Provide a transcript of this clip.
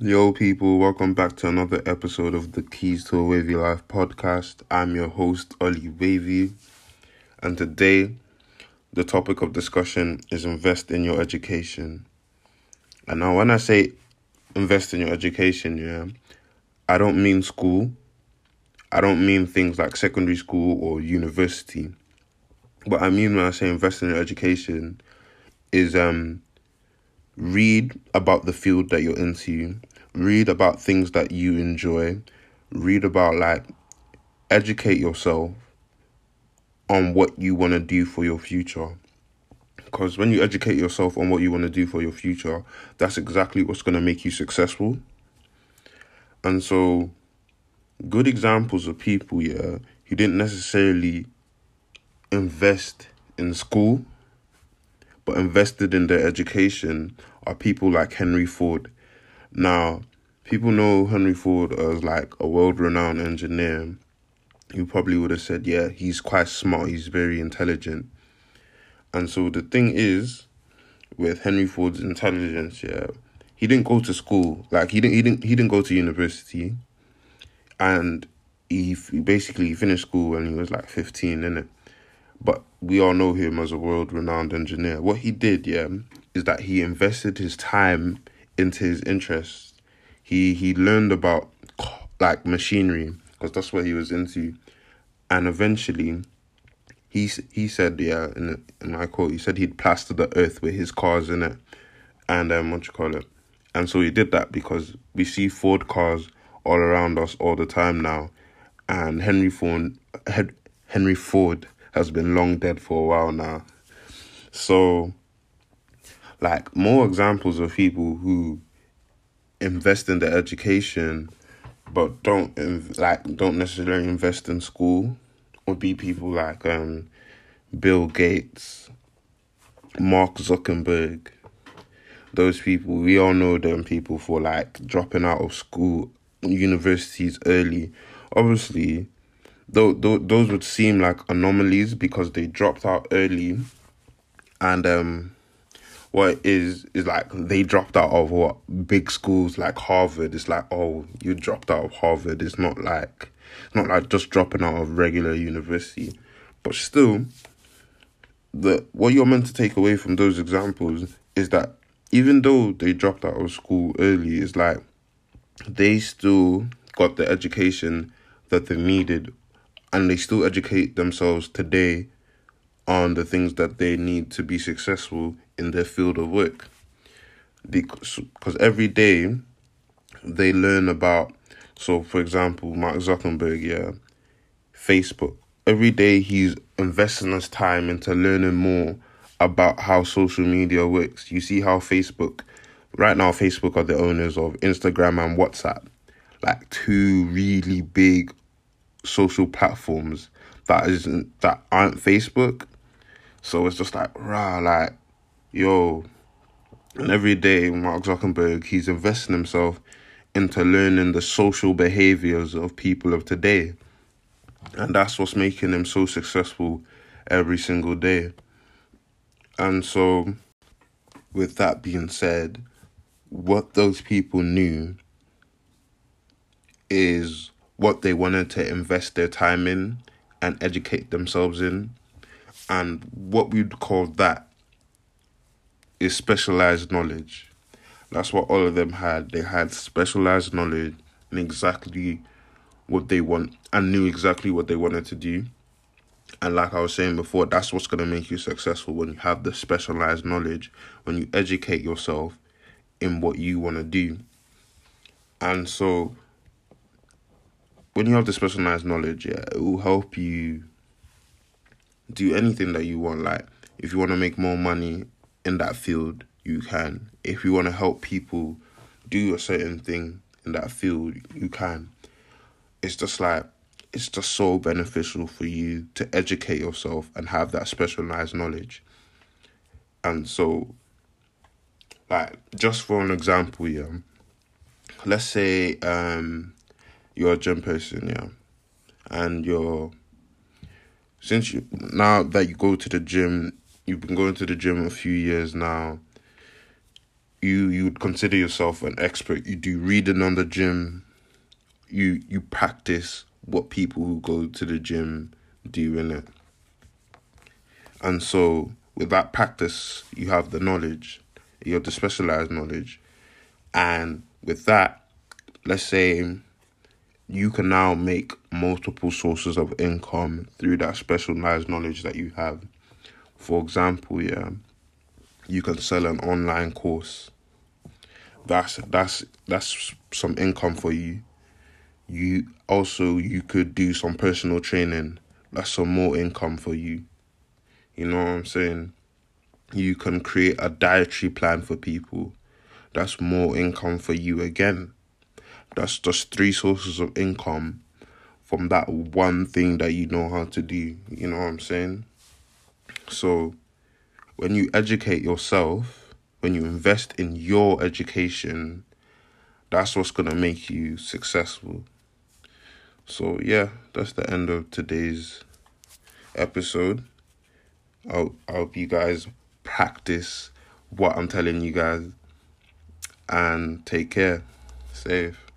Yo, people, welcome back to another episode of the Keys to a Wavy Life podcast. I'm your host, Ollie Wavy, and today the topic of discussion is invest in your education. And now, when I say invest in your education, yeah, I don't mean school, I don't mean things like secondary school or university. What I mean when I say invest in your education is um read about the field that you're into, read about things that you enjoy, read about like educate yourself on what you want to do for your future. Because when you educate yourself on what you want to do for your future, that's exactly what's going to make you successful. And so, good examples of people, yeah, who didn't necessarily invest in school, but invested in their education are people like Henry Ford. Now, people know Henry Ford as like a world renowned engineer. You probably would have said, yeah, he's quite smart, he's very intelligent. And so the thing is, with Henry Ford's intelligence, yeah, he didn't go to school. Like he didn't he didn't he didn't go to university. And he, he basically finished school when he was like 15, innit? But we all know him as a world renowned engineer. What he did, yeah, is that he invested his time into his interests. He he learned about like machinery because that's what he was into, and eventually, he he said yeah in in my quote he said he'd plaster the earth with his cars in it, and um what you call it, and so he did that because we see Ford cars all around us all the time now, and Henry Ford Henry Ford has been long dead for a while now, so like more examples of people who invest in their education but don't like don't necessarily invest in school would be people like um Bill Gates, Mark Zuckerberg. Those people, we all know them people for like dropping out of school, universities early. Obviously, though, those would seem like anomalies because they dropped out early and um what is is like they dropped out of what big schools like Harvard. It's like oh you dropped out of Harvard. It's not like not like just dropping out of regular university, but still, the what you're meant to take away from those examples is that even though they dropped out of school early, it's like they still got the education that they needed, and they still educate themselves today on the things that they need to be successful in their field of work. Because every day they learn about, so for example, Mark Zuckerberg, yeah, Facebook. Every day he's investing his time into learning more about how social media works. You see how Facebook, right now, Facebook are the owners of Instagram and WhatsApp, like two really big social platforms that isn't that aren't Facebook so it's just like, rah, like, yo. And every day, Mark Zuckerberg, he's investing himself into learning the social behaviors of people of today. And that's what's making him so successful every single day. And so, with that being said, what those people knew is what they wanted to invest their time in and educate themselves in and what we'd call that is specialized knowledge. That's what all of them had. They had specialized knowledge and exactly what they want and knew exactly what they wanted to do. And like I was saying before, that's what's going to make you successful when you have the specialized knowledge, when you educate yourself in what you want to do. And so, when you have the specialized knowledge, yeah, it will help you do anything that you want. Like, if you want to make more money in that field, you can. If you want to help people do a certain thing in that field, you can. It's just like, it's just so beneficial for you to educate yourself and have that specialized knowledge. And so, like, just for an example, yeah, let's say um, you're a gym person, yeah, and you're since you now that you go to the gym, you've been going to the gym a few years now. you you would consider yourself an expert. You do reading on the gym. You you practice what people who go to the gym do in it. And so with that practice, you have the knowledge, you have the specialized knowledge. And with that, let's say you can now make multiple sources of income through that specialized knowledge that you have. For example, yeah, you can sell an online course. That's that's that's some income for you. You also you could do some personal training. That's some more income for you. You know what I'm saying? You can create a dietary plan for people. That's more income for you again. That's just three sources of income from that one thing that you know how to do. You know what I'm saying? So, when you educate yourself, when you invest in your education, that's what's going to make you successful. So, yeah, that's the end of today's episode. I hope you guys practice what I'm telling you guys and take care. Safe.